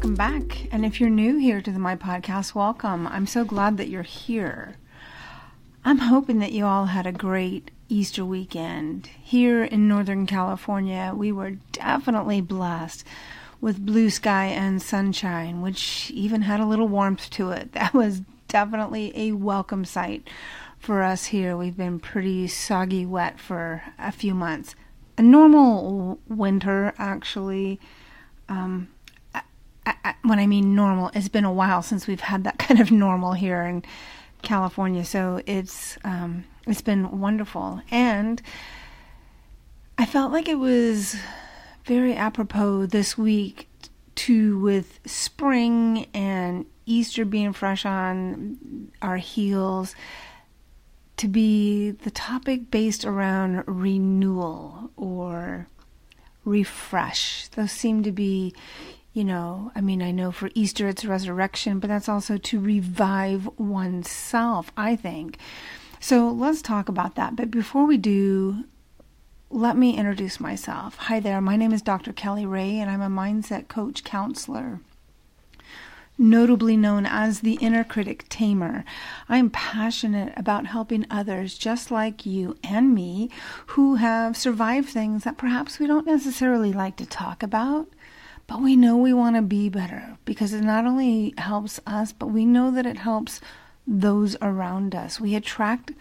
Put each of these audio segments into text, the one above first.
welcome back. And if you're new here to the, my podcast, welcome. I'm so glad that you're here. I'm hoping that you all had a great Easter weekend. Here in Northern California, we were definitely blessed with blue sky and sunshine, which even had a little warmth to it. That was definitely a welcome sight for us here. We've been pretty soggy wet for a few months. A normal winter, actually. Um, I, when I mean normal, it's been a while since we've had that kind of normal here in California. So it's um, it's been wonderful, and I felt like it was very apropos this week to with spring and Easter being fresh on our heels to be the topic based around renewal or refresh. Those seem to be you know, I mean, I know for Easter it's resurrection, but that's also to revive oneself, I think. So let's talk about that. But before we do, let me introduce myself. Hi there, my name is Dr. Kelly Ray, and I'm a mindset coach counselor. Notably known as the inner critic tamer, I am passionate about helping others just like you and me who have survived things that perhaps we don't necessarily like to talk about but we know we want to be better because it not only helps us, but we know that it helps those around us. We attract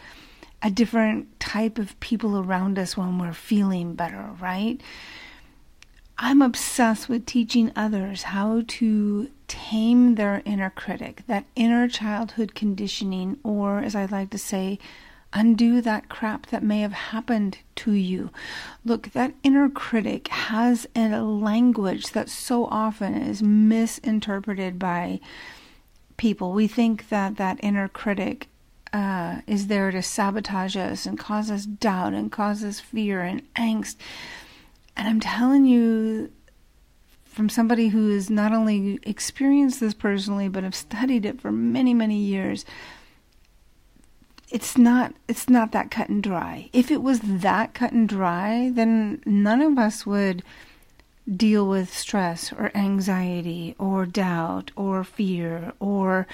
a different type of people around us when we're feeling better, right? I'm obsessed with teaching others how to tame their inner critic, that inner childhood conditioning, or as I like to say, undo that crap that may have happened to you. Look, that inner critic has a language that so often is misinterpreted by people. We think that that inner critic uh, is there to sabotage us and cause us doubt and cause us fear and angst. And I'm telling you, from somebody who has not only experienced this personally, but have studied it for many, many years, it's not it's not that cut and dry. If it was that cut and dry, then none of us would deal with stress or anxiety or doubt or fear or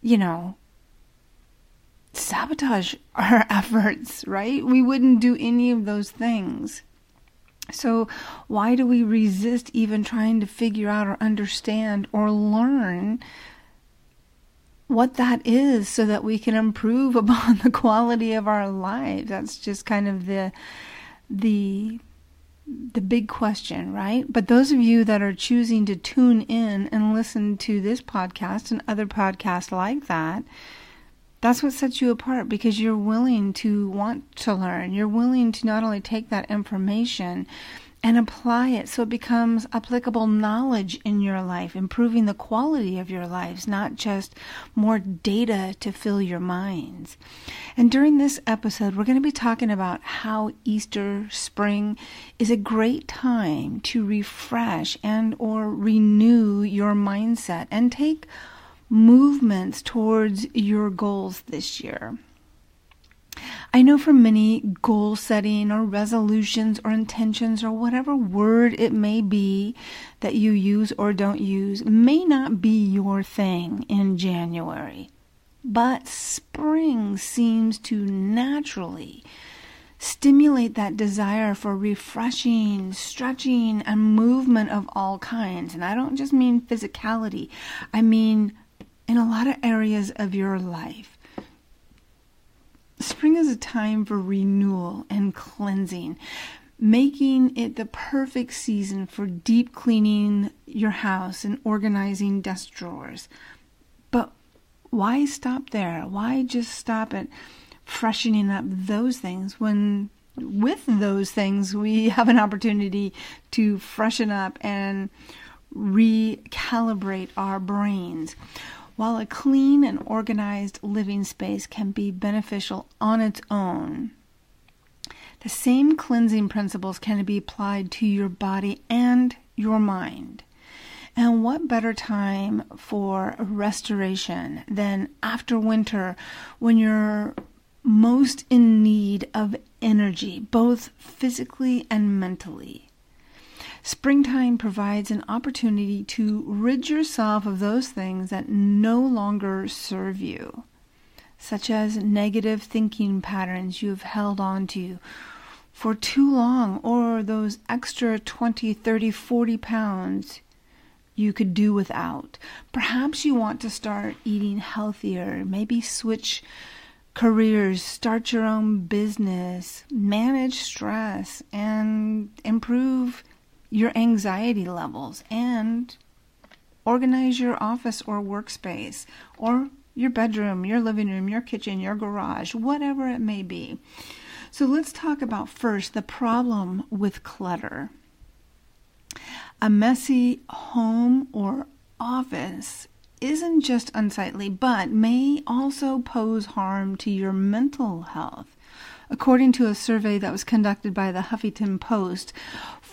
you know sabotage our efforts, right? We wouldn't do any of those things. So, why do we resist even trying to figure out or understand or learn what that is so that we can improve upon the quality of our lives. That's just kind of the the the big question, right? But those of you that are choosing to tune in and listen to this podcast and other podcasts like that, that's what sets you apart because you're willing to want to learn. You're willing to not only take that information and apply it so it becomes applicable knowledge in your life, improving the quality of your lives, not just more data to fill your minds. And during this episode, we're going to be talking about how Easter spring is a great time to refresh and or renew your mindset and take movements towards your goals this year. I know for many, goal setting or resolutions or intentions or whatever word it may be that you use or don't use may not be your thing in January. But spring seems to naturally stimulate that desire for refreshing, stretching, and movement of all kinds. And I don't just mean physicality, I mean in a lot of areas of your life. Spring is a time for renewal and cleansing, making it the perfect season for deep cleaning your house and organizing desk drawers. But why stop there? Why just stop at freshening up those things when with those things we have an opportunity to freshen up and recalibrate our brains. While a clean and organized living space can be beneficial on its own, the same cleansing principles can be applied to your body and your mind. And what better time for restoration than after winter when you're most in need of energy, both physically and mentally? Springtime provides an opportunity to rid yourself of those things that no longer serve you, such as negative thinking patterns you have held on to for too long, or those extra 20, 30, 40 pounds you could do without. Perhaps you want to start eating healthier, maybe switch careers, start your own business, manage stress, and improve your anxiety levels and organize your office or workspace or your bedroom, your living room, your kitchen, your garage, whatever it may be. So let's talk about first the problem with clutter. A messy home or office isn't just unsightly, but may also pose harm to your mental health. According to a survey that was conducted by the Huffington Post,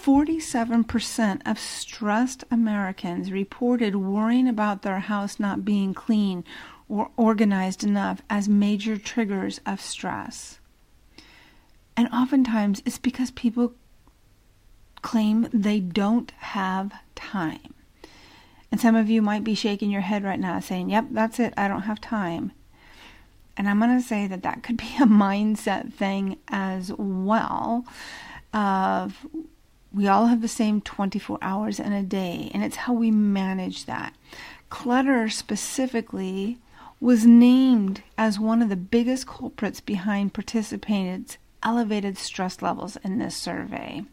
47% of stressed Americans reported worrying about their house not being clean or organized enough as major triggers of stress. And oftentimes it's because people claim they don't have time. And some of you might be shaking your head right now saying, Yep, that's it, I don't have time. And I'm going to say that that could be a mindset thing as well of we all have the same 24 hours in a day, and it's how we manage that. Clutter specifically was named as one of the biggest culprits behind participants' elevated stress levels in this survey.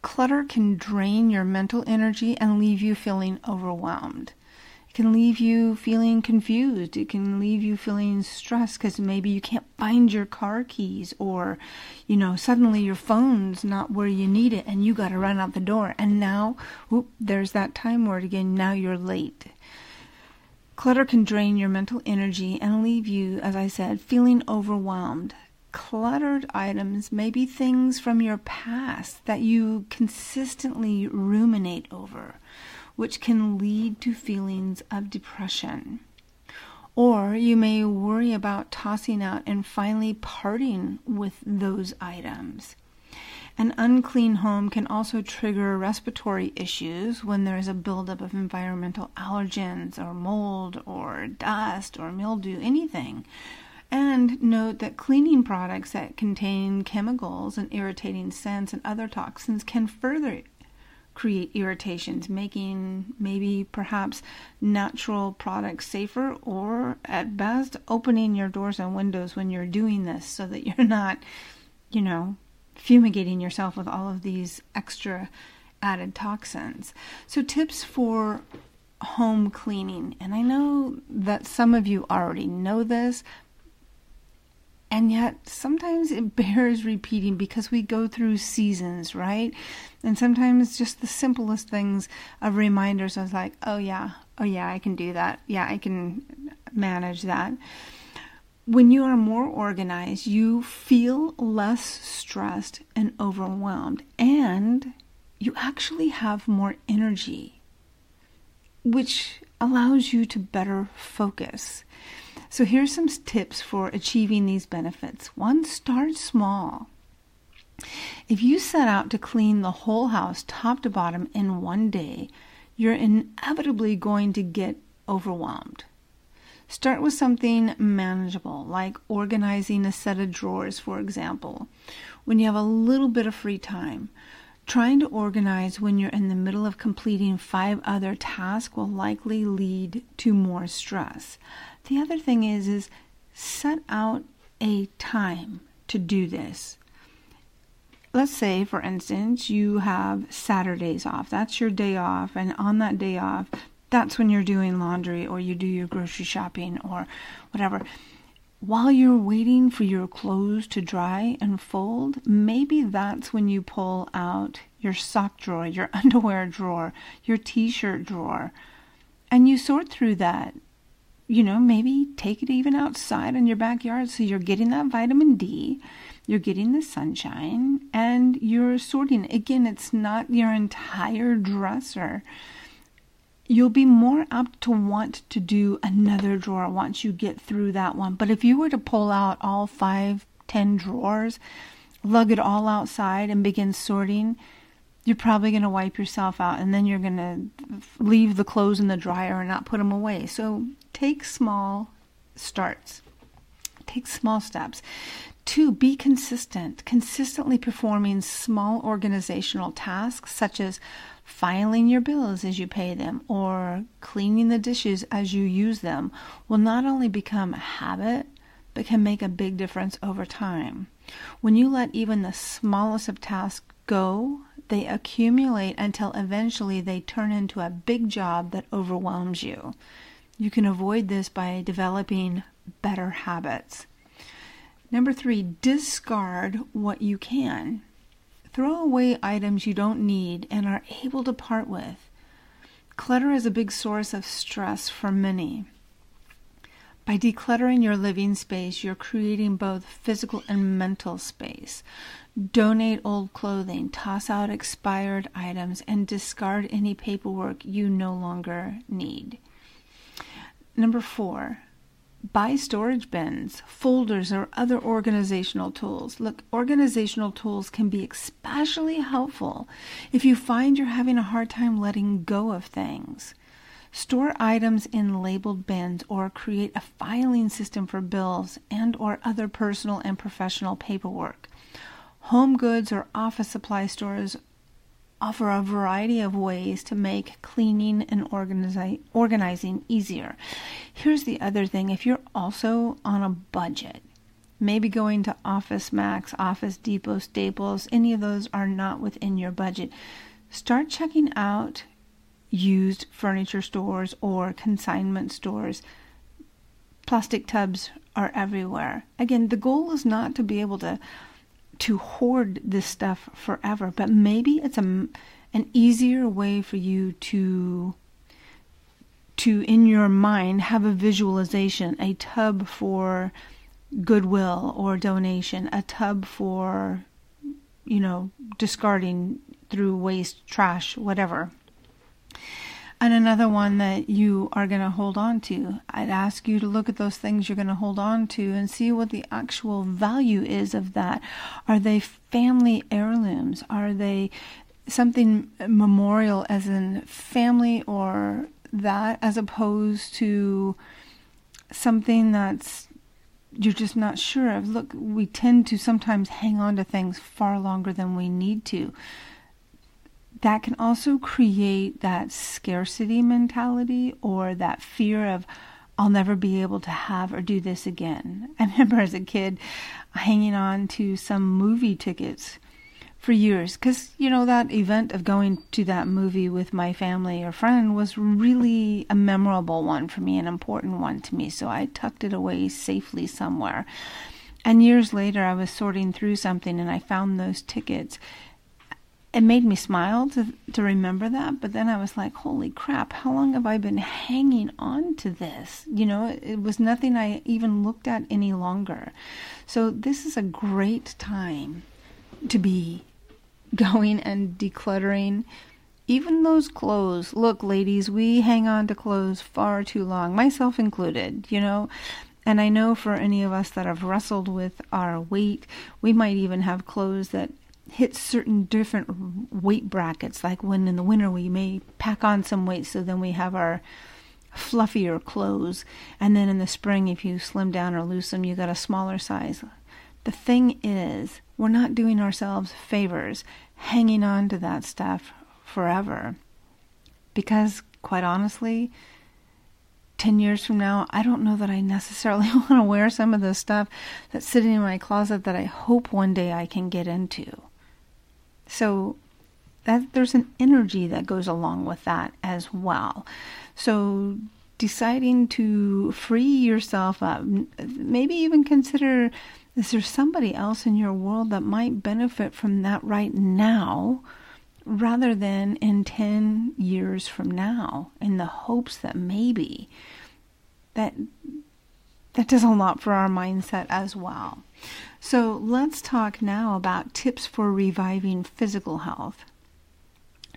Clutter can drain your mental energy and leave you feeling overwhelmed can leave you feeling confused. It can leave you feeling stressed because maybe you can't find your car keys or, you know, suddenly your phone's not where you need it and you got to run out the door. And now, whoop, there's that time word again. Now you're late. Clutter can drain your mental energy and leave you, as I said, feeling overwhelmed. Cluttered items may be things from your past that you consistently ruminate over which can lead to feelings of depression. Or you may worry about tossing out and finally parting with those items. An unclean home can also trigger respiratory issues when there is a buildup of environmental allergens or mold or dust or mildew, anything. And note that cleaning products that contain chemicals and irritating scents and other toxins can further create irritations, making maybe perhaps natural products safer, or at best, opening your doors and windows when you're doing this so that you're not, you know, fumigating yourself with all of these extra added toxins. So, tips for home cleaning. And I know that some of you already know this, and yet sometimes it bears repeating because we go through seasons, right? And sometimes just the simplest things of reminders of like, oh yeah, oh yeah, I can do that. Yeah, I can manage that. When you are more organized, you feel less stressed and overwhelmed, and you actually have more energy, which allows you to better focus. So here's some tips for achieving these benefits. One, start small. If you set out to clean the whole house top to bottom in one day, you're inevitably going to get overwhelmed. Start with something manageable, like organizing a set of drawers, for example, when you have a little bit of free time. Trying to organize when you're in the middle of completing five other tasks will likely lead to more stress. The other thing is is set out a time to do this. Let's say, for instance, you have Saturdays off. That's your day off, and on that day off, that's when you're doing laundry or you do your grocery shopping or whatever. While you're waiting for your clothes to dry and fold, maybe that's when you pull out your sock drawer, your underwear drawer, your t shirt drawer, and you sort through that you know, maybe take it even outside in your backyard so you're getting that vitamin D, you're getting the sunshine, and you're sorting. Again, it's not your entire dresser. You'll be more apt to want to do another drawer once you get through that one. But if you were to pull out all five, ten drawers, lug it all outside, and begin sorting, you're probably going to wipe yourself out and then you're going to leave the clothes in the dryer and not put them away. So take small starts, take small steps. Two, be consistent, consistently performing small organizational tasks such as filing your bills as you pay them or cleaning the dishes as you use them will not only become a habit but can make a big difference over time. When you let even the smallest of tasks go, they accumulate until eventually they turn into a big job that overwhelms you. You can avoid this by developing better habits. Number three, discard what you can. Throw away items you don't need and are able to part with. Clutter is a big source of stress for many. By decluttering your living space, you're creating both physical and mental space. Donate old clothing, toss out expired items, and discard any paperwork you no longer need. Number four, buy storage bins, folders, or other organizational tools. Look, organizational tools can be especially helpful if you find you're having a hard time letting go of things. Store items in labeled bins or create a filing system for bills and or other personal and professional paperwork. Home goods or office supply stores offer a variety of ways to make cleaning and organizi- organizing easier. Here's the other thing if you're also on a budget, maybe going to Office Max, Office Depot, Staples, any of those are not within your budget. Start checking out used furniture stores or consignment stores. Plastic tubs are everywhere. Again, the goal is not to be able to to hoard this stuff forever, but maybe it's a an easier way for you to to in your mind have a visualization, a tub for goodwill or donation, a tub for you know, discarding through waste, trash, whatever. And another one that you are going to hold on to. I'd ask you to look at those things you're going to hold on to and see what the actual value is of that. Are they family heirlooms? Are they something memorial as in family or that as opposed to something that's you're just not sure of. Look, we tend to sometimes hang on to things far longer than we need to that can also create that scarcity mentality or that fear of I'll never be able to have or do this again. I remember as a kid hanging on to some movie tickets for years because you know that event of going to that movie with my family or friend was really a memorable one for me an important one to me so i tucked it away safely somewhere and years later i was sorting through something and i found those tickets it made me smile to to remember that but then i was like holy crap how long have i been hanging on to this? You know it, it, was nothing i even looked at any longer. So this is a great time to be going and decluttering. Even those clothes look ladies we hang on to clothes far too long myself included you know? And I know for any of us that have wrestled with our weight, we might even have clothes that hit certain different weight brackets. Like when in the winter we may pack on some weight so then we have our fluffier clothes. And then in the spring, if you slim down or them, you got a smaller size. The thing is, we're not doing ourselves favors hanging on to that stuff forever. Because, quite honestly, 10 years from now, I don't know that I necessarily want to wear some of the stuff that's sitting in my closet that I hope one day I can get into. So that there's an energy that goes along with that as well. So deciding to free yourself up, maybe even consider is there somebody else in your world that might benefit from that right now rather than in 10 years from now in the hopes that maybe that that does a lot for our mindset as well. So let's talk now about tips for reviving physical health.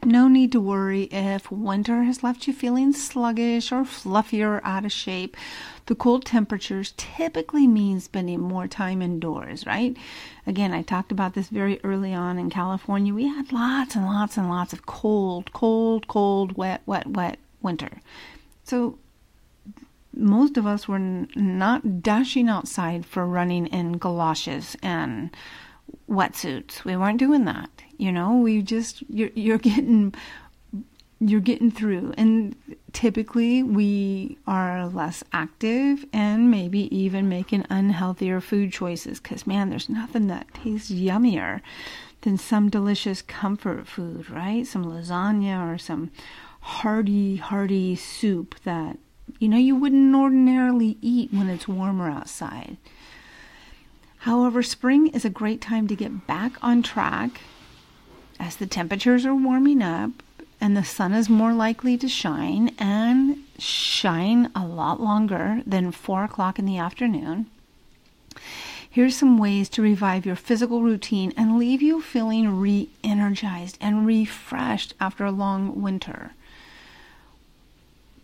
No need to worry if winter has left you feeling sluggish or fluffy or out of shape. The cold temperatures typically mean spending more time indoors, right? Again, I talked about this very early on in California. We had lots and lots and lots of cold, cold, cold, wet, wet, wet winter. So most of us were not dashing outside for running in galoshes and wetsuits. We weren't doing that. You know, we just you're you're getting you're getting through and typically we are less active and maybe even making unhealthier food choices cuz man there's nothing that tastes yummier than some delicious comfort food right some lasagna or some hearty hearty soup that you know you wouldn't ordinarily eat when it's warmer outside However, spring is a great time to get back on track as the temperatures are warming up and the sun is more likely to shine and shine a lot longer than 4 o'clock in the afternoon. Here's some ways to revive your physical routine and leave you feeling re energized and refreshed after a long winter.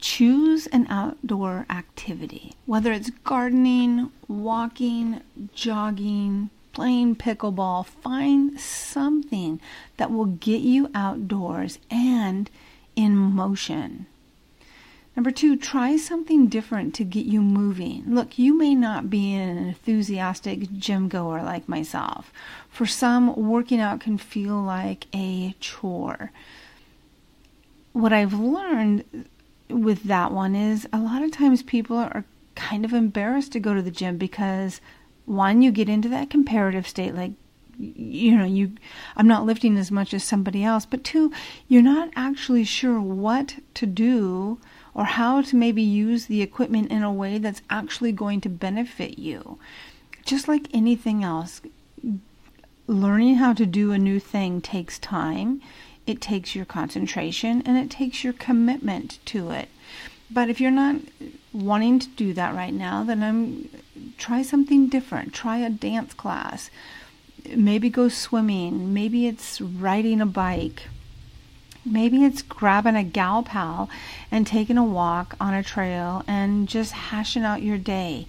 Choose an outdoor activity, whether it's gardening, walking, jogging, playing pickleball. Find something that will get you outdoors and in motion. Number two, try something different to get you moving. Look, you may not be an enthusiastic gym goer like myself. For some, working out can feel like a chore. What I've learned with that one is a lot of times people are kind of embarrassed to go to the gym because one you get into that comparative state like you know you I'm not lifting as much as somebody else but two you're not actually sure what to do or how to maybe use the equipment in a way that's actually going to benefit you. Just like anything else learning how to do a new thing takes time it takes your concentration and it takes your commitment to it. But if you're not wanting to do that right now, then I'm try something different. Try a dance class. Maybe go swimming. Maybe it's riding a bike. Maybe it's grabbing a gal pal and taking a walk on a trail and just hashing out your day.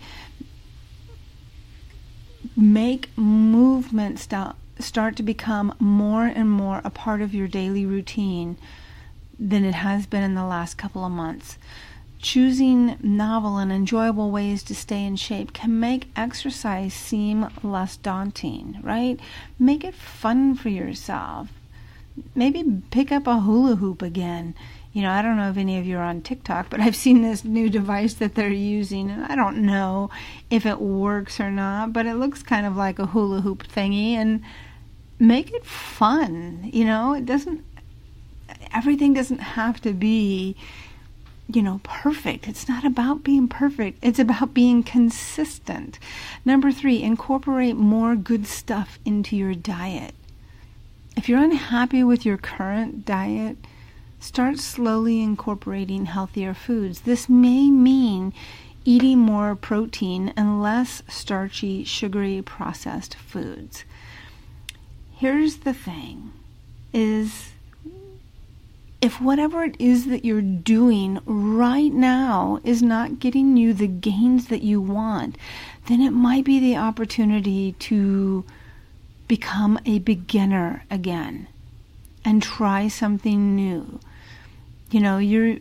Make movement stop start to become more and more a part of your daily routine than it has been in the last couple of months. Choosing novel and enjoyable ways to stay in shape can make exercise seem less daunting, right? Make it fun for yourself. Maybe pick up a hula hoop again. You know, I don't know if any of you are on TikTok, but I've seen this new device that they're using, and I don't know if it works or not, but it looks kind of like a hula hoop thingy, and make it fun. You know, it doesn't, everything doesn't have to be, you know, perfect. It's not about being perfect, it's about being consistent. Number three, incorporate more good stuff into your diet. If you're unhappy with your current diet, Start slowly incorporating healthier foods. This may mean eating more protein and less starchy, sugary, processed foods. Here's the thing is if whatever it is that you're doing right now is not getting you the gains that you want, then it might be the opportunity to become a beginner again and try something new. You know, you're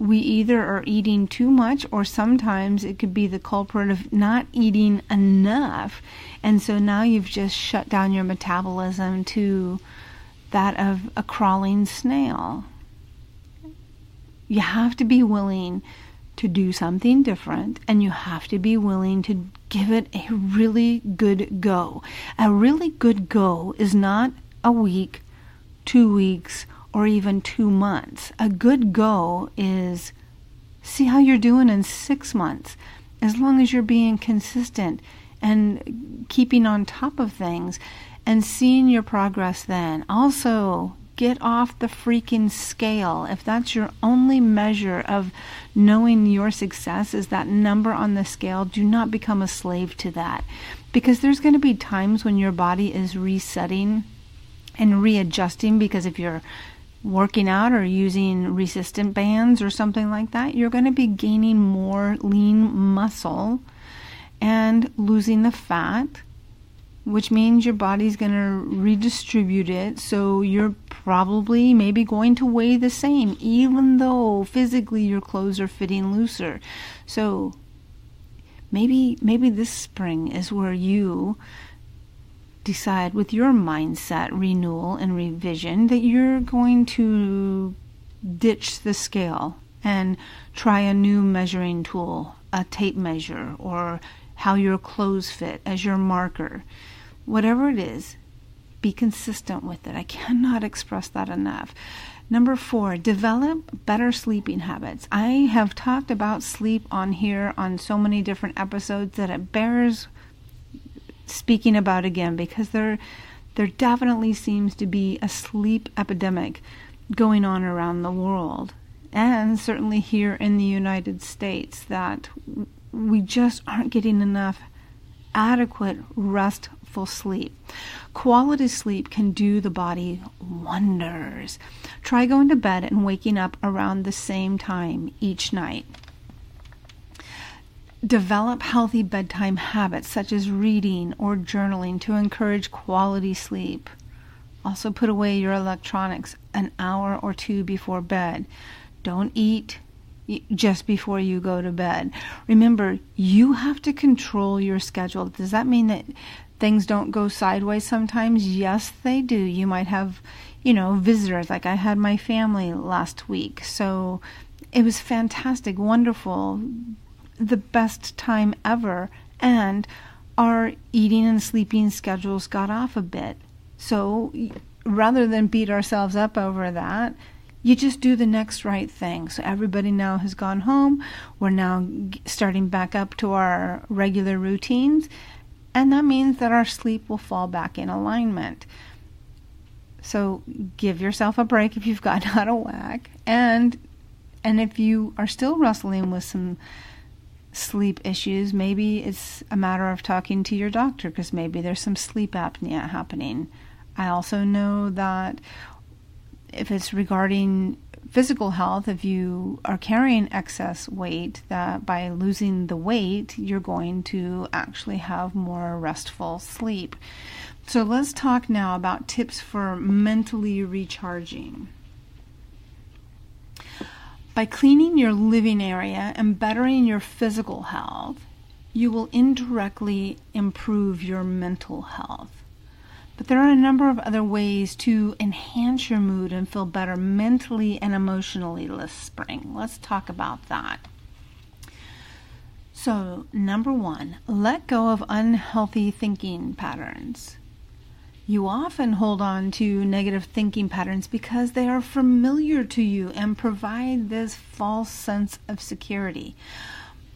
we either are eating too much or sometimes it could be the culprit of not eating enough. And so now you've just shut down your metabolism to that of a crawling snail. You have to be willing to do something different and you have to be willing to give it a really good go. A really good go is not a week, two weeks, or even two months. A good go is see how you're doing in six months. As long as you're being consistent and keeping on top of things and seeing your progress then. Also, get off the freaking scale. If that's your only measure of knowing your success is that number on the scale, do not become a slave to that. Because there's going to be times when your body is resetting and readjusting because if you're working out or using resistant bands or something like that, you're going to be gaining more lean muscle and losing the fat, which means your body's going to redistribute it. So you're probably maybe going to weigh the same, even though physically your clothes are fitting looser. So maybe maybe this spring is where you decide with your mindset renewal and revision that you're going to ditch the scale and try a new measuring tool, a tape measure, or how your clothes fit as your marker. Whatever it is, be consistent with it. I cannot express that enough. Number four, develop better sleeping habits. I have talked about sleep on here on so many different episodes that it bears speaking about again because there there definitely seems to be a sleep epidemic going on around the world and certainly here in the United States that we just aren't getting enough adequate restful sleep. Quality sleep can do the body wonders. Try going to bed and waking up around the same time each night. Develop healthy bedtime habits such as reading or journaling to encourage quality sleep. Also, put away your electronics an hour or two before bed. Don't eat just before you go to bed. Remember, you have to control your schedule. Does that mean that things don't go sideways sometimes? Yes, they do. You might have, you know, visitors. Like I had my family last week. So it was fantastic, wonderful the best time ever, and our eating and sleeping schedules got off a bit. So rather than beat ourselves up over that, you just do the next right thing. So everybody now has gone home. We're now starting back up to our regular routines, and that means that our sleep will fall back in alignment. So give yourself a break if you've gotten out of whack, and and if you are still wrestling with some sleep issues, maybe it's a matter of talking to your doctor because maybe there's some sleep apnea happening. I also know that if it's regarding physical health, if you are carrying excess weight, that by losing the weight, you're going to actually have more restful sleep. So let's talk now about tips for mentally recharging. By cleaning your living area and bettering your physical health, you will indirectly improve your mental health. But there are a number of other ways to enhance your mood and feel better mentally and emotionally this spring. Let's talk about that. So, number one, let go of unhealthy thinking patterns. You often hold on to negative thinking patterns because they are familiar to you and provide this false sense of security.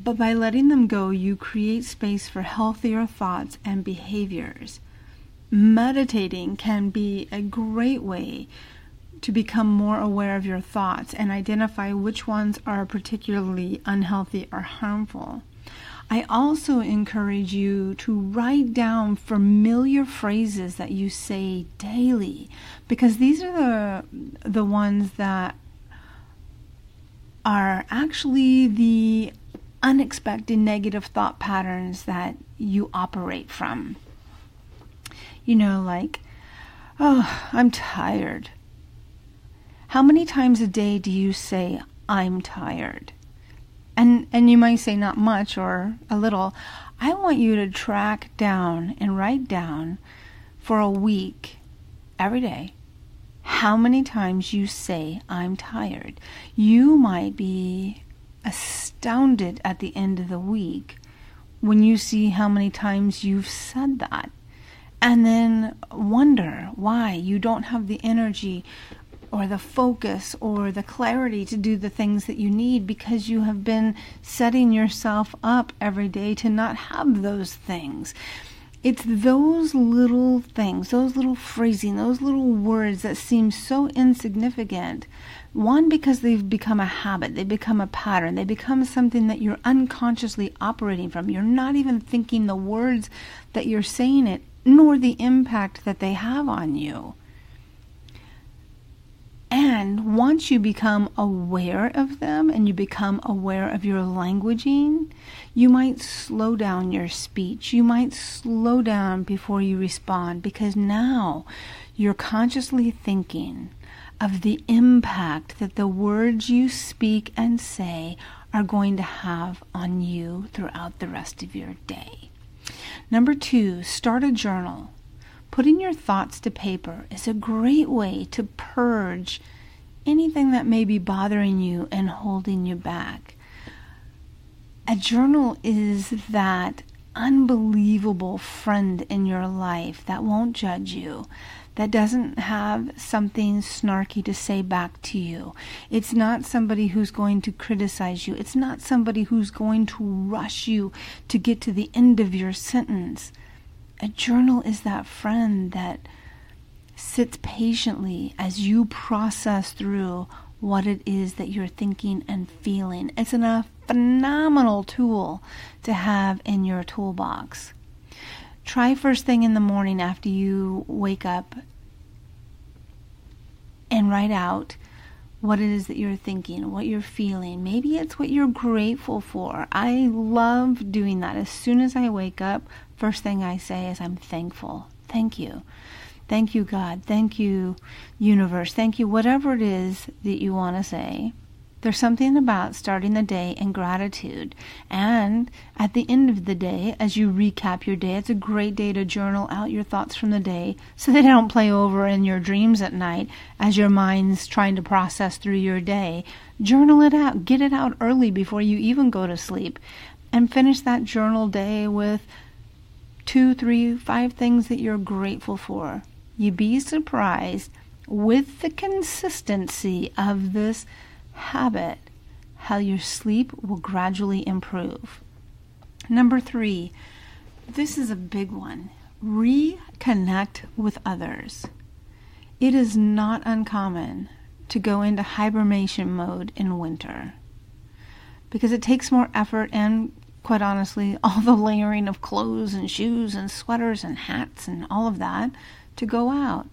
But by letting them go, you create space for healthier thoughts and behaviors. Meditating can be a great way to become more aware of your thoughts and identify which ones are particularly unhealthy or harmful. I also encourage you to write down familiar phrases that you say daily because these are the the ones that are actually the unexpected negative thought patterns that you operate from. You know, like, oh, I'm tired. How many times a day do you say, I'm tired? And and you might say not much or a little. I want you to track down and write down for a week every day how many times you say i'm tired. You might be astounded at the end of the week when you see how many times you've said that. And then wonder why you don't have the energy or the focus or the clarity to do the things that you need because you have been setting yourself up every day to not have those things. It's those little things, those little phrasing, those little words that seem so insignificant. One, because they've become a habit, they become a pattern, they become something that you're unconsciously operating from. You're not even thinking the words that you're saying it, nor the impact that they have on you. And once you become aware of them and you become aware of your languaging, you might slow down your speech. You might slow down before you respond because now you're consciously thinking of the impact that the words you speak and say are going to have on you throughout the rest of your day. Number two, start a journal. Putting your thoughts to paper is a great way to purge anything that may be bothering you and holding you back. A journal is that unbelievable friend in your life that won't judge you, that doesn't have something snarky to say back to you. It's not somebody who's going to criticize you. It's not somebody who's going to rush you to get to the end of your sentence. A journal is that friend that sits patiently as you process through what it is that you're thinking and feeling. It's a phenomenal tool to have in your toolbox. Try first thing in the morning after you wake up and write out what it is that you're thinking, what you're feeling. Maybe it's what you're grateful for. I love doing that. As soon as I wake up, first thing I say is, I'm thankful. Thank you. Thank you, God. Thank you, universe. Thank you, whatever it is that you want to say. There's something about starting the day in gratitude. And at the end of the day, as you recap your day, it's a great day to journal out your thoughts from the day so they don't play over in your dreams at night as your mind's trying to process through your day. Journal it out. Get it out early before you even go to sleep. And finish that journal day with two, three, five things that you're grateful for. You'd be surprised with the consistency of this habit, how your sleep will gradually improve. Number three, this is a big one reconnect with others. It is not uncommon to go into hibernation mode in winter because it takes more effort and, quite honestly, all the layering of clothes and shoes and sweaters and hats and all of that to go out.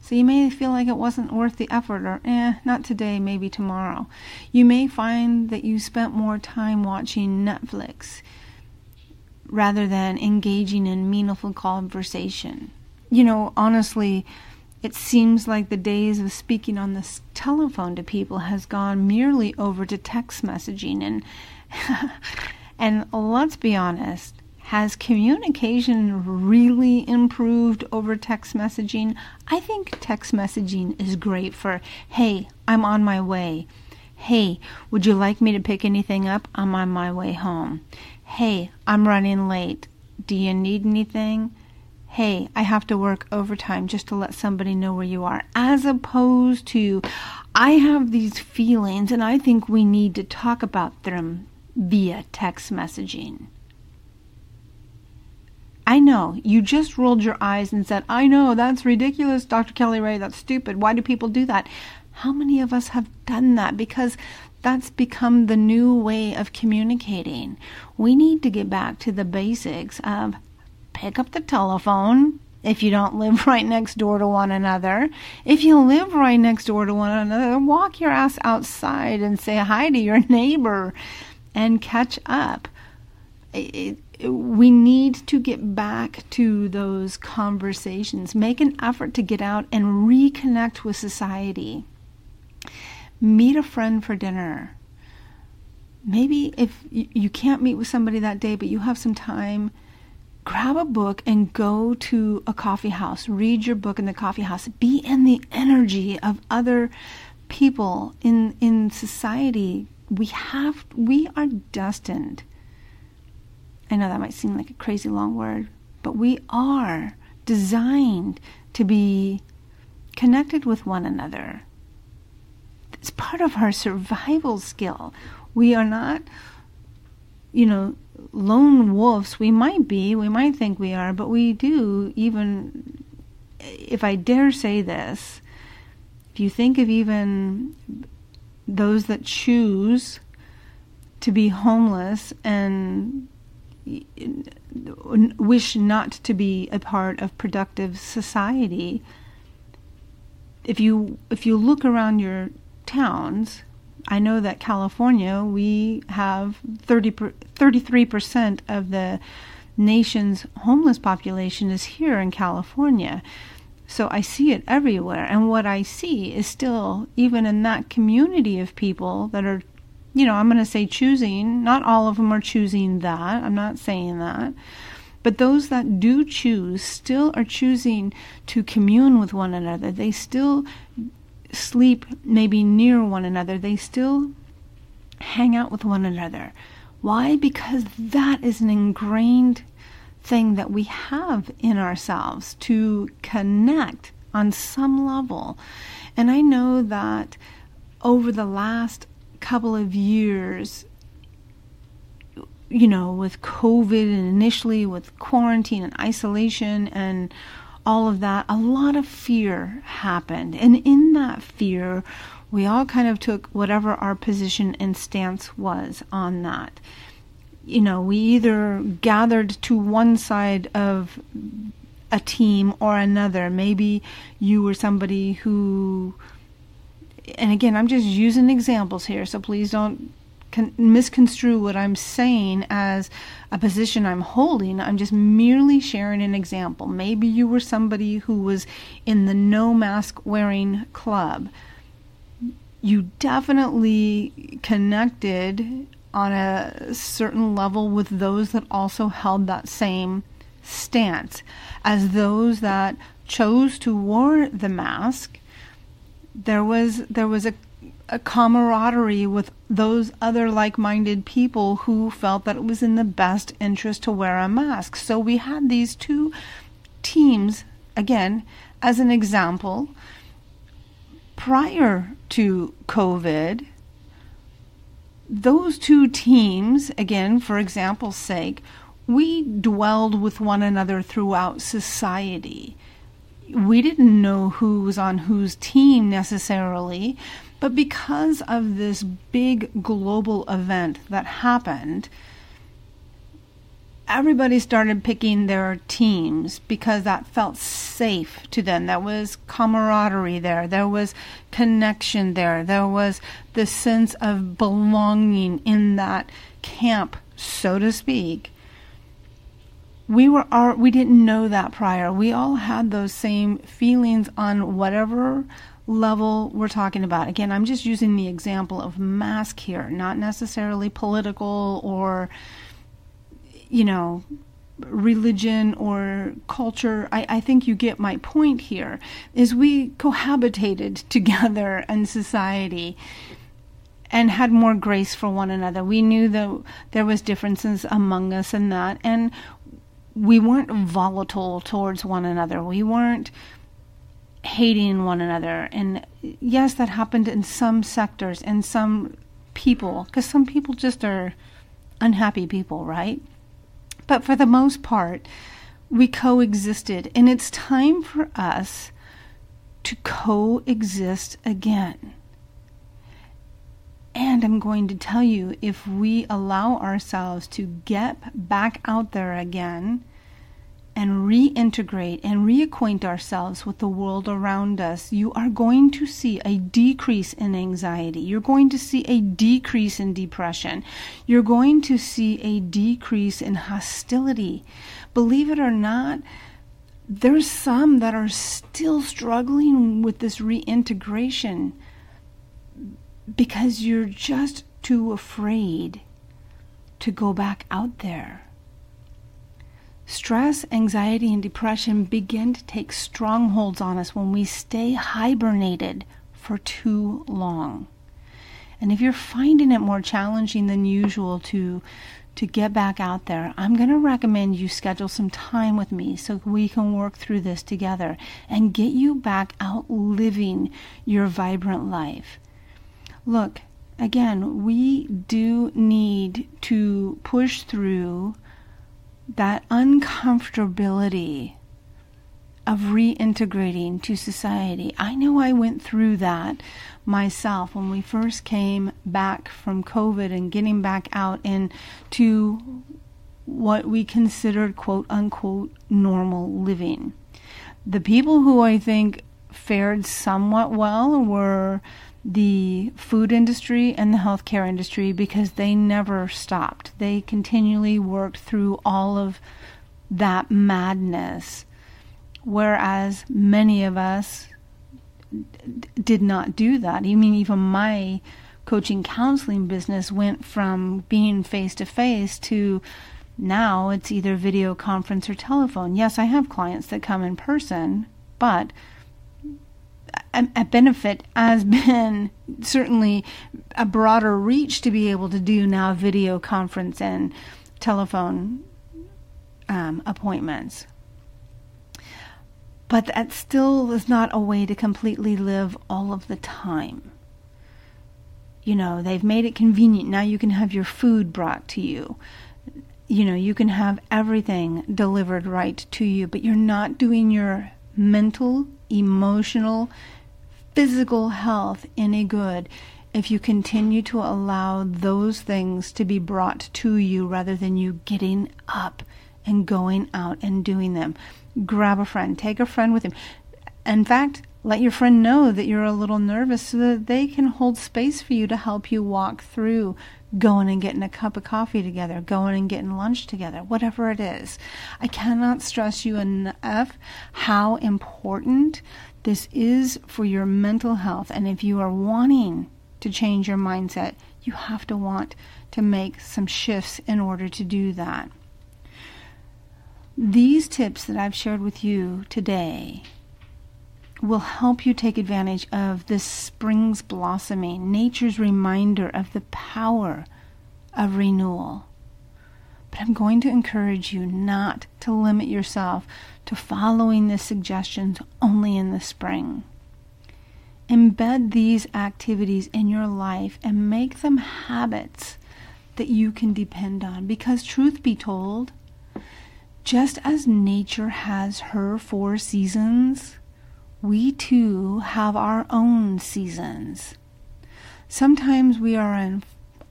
So you may feel like it wasn't worth the effort, or eh, not today, maybe tomorrow. You may find that you spent more time watching Netflix rather than engaging in meaningful conversation. You know, honestly, it seems like the days of speaking on the telephone to people has gone merely over to text messaging and and let's be honest has communication really improved over text messaging? I think text messaging is great for, hey, I'm on my way. Hey, would you like me to pick anything up? I'm on my way home. Hey, I'm running late. Do you need anything? Hey, I have to work overtime just to let somebody know where you are. As opposed to, I have these feelings and I think we need to talk about them via text messaging. I know. You just rolled your eyes and said, I know, that's ridiculous, Dr. Kelly Ray, that's stupid. Why do people do that? How many of us have done that? Because that's become the new way of communicating. We need to get back to the basics of pick up the telephone if you don't live right next door to one another. If you live right next door to one another, walk your ass outside and say hi to your neighbor and catch up. It, we need to get back to those conversations. Make an effort to get out and reconnect with society. Meet a friend for dinner. Maybe if you can't meet with somebody that day, but you have some time, grab a book and go to a coffee house. Read your book in the coffee house. Be in the energy of other people in in society. We have we are destined I know that might seem like a crazy long word, but we are designed to be connected with one another. It's part of our survival skill. We are not, you know, lone wolves. We might be, we might think we are, but we do, even if I dare say this, if you think of even those that choose to be homeless and wish not to be a part of productive society, if you if you look around your towns, I know that California we have 30 33% of the nation's homeless population is here in California. So I see it everywhere. And what I see is still, even in that community of people that are, you know, I'm going to say choosing, not all of them are choosing that. I'm not saying that. But those that do choose still are choosing to commune with one another. They still sleep maybe near one another. They still hang out with one another. Why? Because that is an ingrained thing that we have in ourselves to connect on some level. And I know that over the last couple of years, you know, with COVID and initially with quarantine and isolation and all of that, a lot of fear happened. And in that fear, we all kind of took whatever our position and stance was on that. You know, we either gathered to one side of a team or another. Maybe you were somebody who, and again, I'm just using examples here, so please don't con- misconstrue what I'm saying as a position I'm holding. I'm just merely sharing an example. Maybe you were somebody who was in the no mask wearing club you definitely connected on a certain level with those that also held that same stance. As those that chose to wear the mask there was there was a, a camaraderie with those other like-minded people who felt that it was in the best interest to wear a mask. So we had these two teams again as an example prior to COVID, those two teams, again, for example's sake, we dwelled with one another throughout society. We didn't know who was on whose team necessarily, but because of this big global event that happened, everybody started picking their teams because that felt safe to them. There was camaraderie there, there was connection there, there was the sense of belonging in that camp, so to speak. We were our, we didn't know that prior. We all had those same feelings on whatever level we're talking about. Again, I'm just using the example of mask here, not necessarily political or you know, religion or culture. I, I think you get my point here. Is we cohabitated together in society and had more grace for one another. We knew that there was differences among us and that, and we weren't volatile towards one another. We weren't hating one another. And yes, that happened in some sectors and some people, because some people just are unhappy people, right? But for the most part, we coexisted. And it's time for us to coexist again. And I'm going to tell you if we allow ourselves to get back out there again and reintegrate and reacquaint ourselves with the world around us, you are going to see a decrease in anxiety. You're going to see a decrease in depression. You're going to see a decrease in hostility. Believe it or not, there's some that are still struggling with this reintegration because you're just too afraid to go back out there. Stress, anxiety, and depression begin to take strongholds on us when we stay hibernated for too long. And if you're finding it more challenging than usual to to get back out there, I'm going to recommend you schedule some time with me so we can work through this together and get you back out living your vibrant life. Look, again, we do need to push through that uncomfortability of reintegrating to society. I know I went through that myself when we first came back from COVID and getting back out into what we considered quote unquote normal living. The people who I think fared somewhat well were the food industry and the healthcare industry because they never stopped. They continually worked through all of that madness, whereas many of us d- did not do that. I mean, even my coaching counseling business went from being face to face to now it's either video conference or telephone. Yes, I have clients that come in person, but a, a, benefit has been certainly a broader reach to be able to do now video conference and telephone um, appointments. But that still is not a way to completely live all of the time. You know, they've made it convenient. Now you can have your food brought to you. You know, you can have everything delivered right to you, but you're not doing your mental, emotional, physical health any good if you continue to allow those things to be brought to you rather than you getting up and going out and doing them. Grab a friend, take a friend with him. In fact, let your friend know that you're a little nervous so that they can hold space for you to help you walk through going and getting a cup of coffee together, going and getting lunch together, whatever it is. I cannot stress you enough how important this is for your mental health. And if you are wanting to change your mindset, you have to want to make some shifts in order to do that. These tips that I've shared with you today will help you take advantage of this spring's blossoming, nature's reminder of the power of renewal. But I'm going to encourage you not to limit yourself to following the suggestions only in the spring. Embed these activities in your life and make them habits that you can depend on because, truth be told, just as nature has her four seasons, we too have our own seasons. Sometimes we are in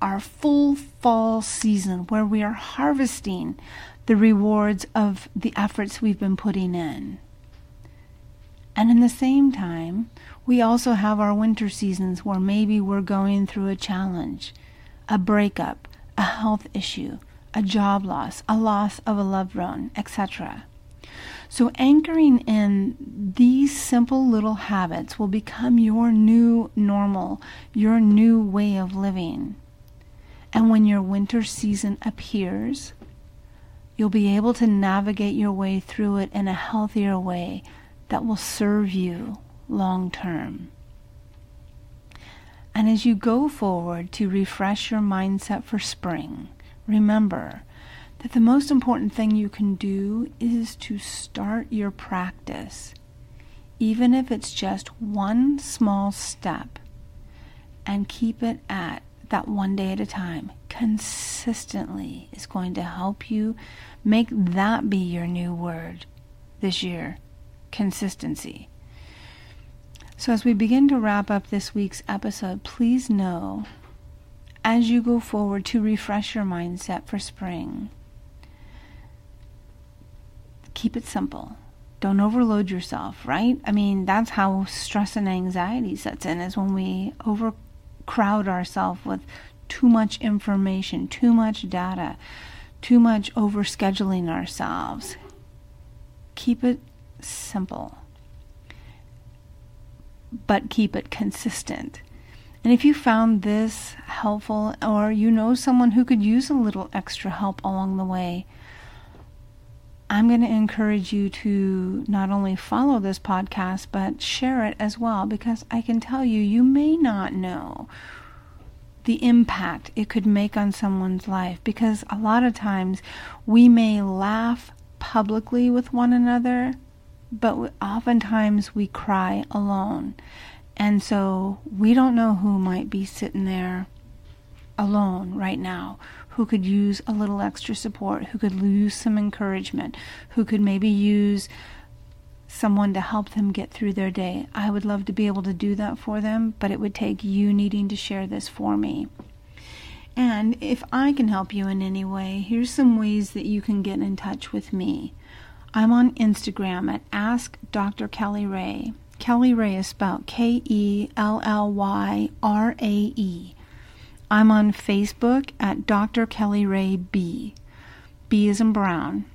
our full fall season where we are harvesting the rewards of the efforts we've been putting in. And in the same time, we also have our winter seasons where maybe we're going through a challenge, a breakup, a health issue, a job loss, a loss of a loved one, etc. So, anchoring in these simple little habits will become your new normal, your new way of living. And when your winter season appears, you'll be able to navigate your way through it in a healthier way that will serve you long term. And as you go forward to refresh your mindset for spring, remember that the most important thing you can do is to start your practice, even if it's just one small step, and keep it at that one day at a time consistently is going to help you make that be your new word this year consistency. So, as we begin to wrap up this week's episode, please know as you go forward to refresh your mindset for spring. Keep it simple. Don't overload yourself, right? I mean, that's how stress and anxiety sets in, is when we overcrowd ourselves with too much information, too much data, too much overscheduling ourselves. Keep it simple, but keep it consistent. And if you found this helpful or you know someone who could use a little extra help along the way, I'm going to encourage you to not only follow this podcast, but share it as well because I can tell you, you may not know the impact it could make on someone's life because a lot of times we may laugh publicly with one another, but oftentimes we cry alone. And so we don't know who might be sitting there alone right now, who could use a little extra support, who could use some encouragement, who could maybe use someone to help them get through their day. I would love to be able to do that for them, but it would take you needing to share this for me. And if I can help you in any way, here's some ways that you can get in touch with me. I'm on Instagram at Ask Dr. Kelly Rae. Kelly Rae is spelled K E L L Y R A E. I'm on Facebook at Dr. Kelly Rae B. B is in Brown.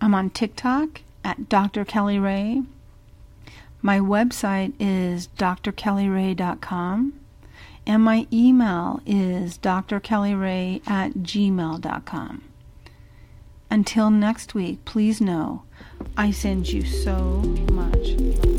I'm on TikTok at Dr. Kelly Rae. My website is drkellyrae.com. And my email is drkellyrae at gmail.com. Until next week, please know I send you so much love.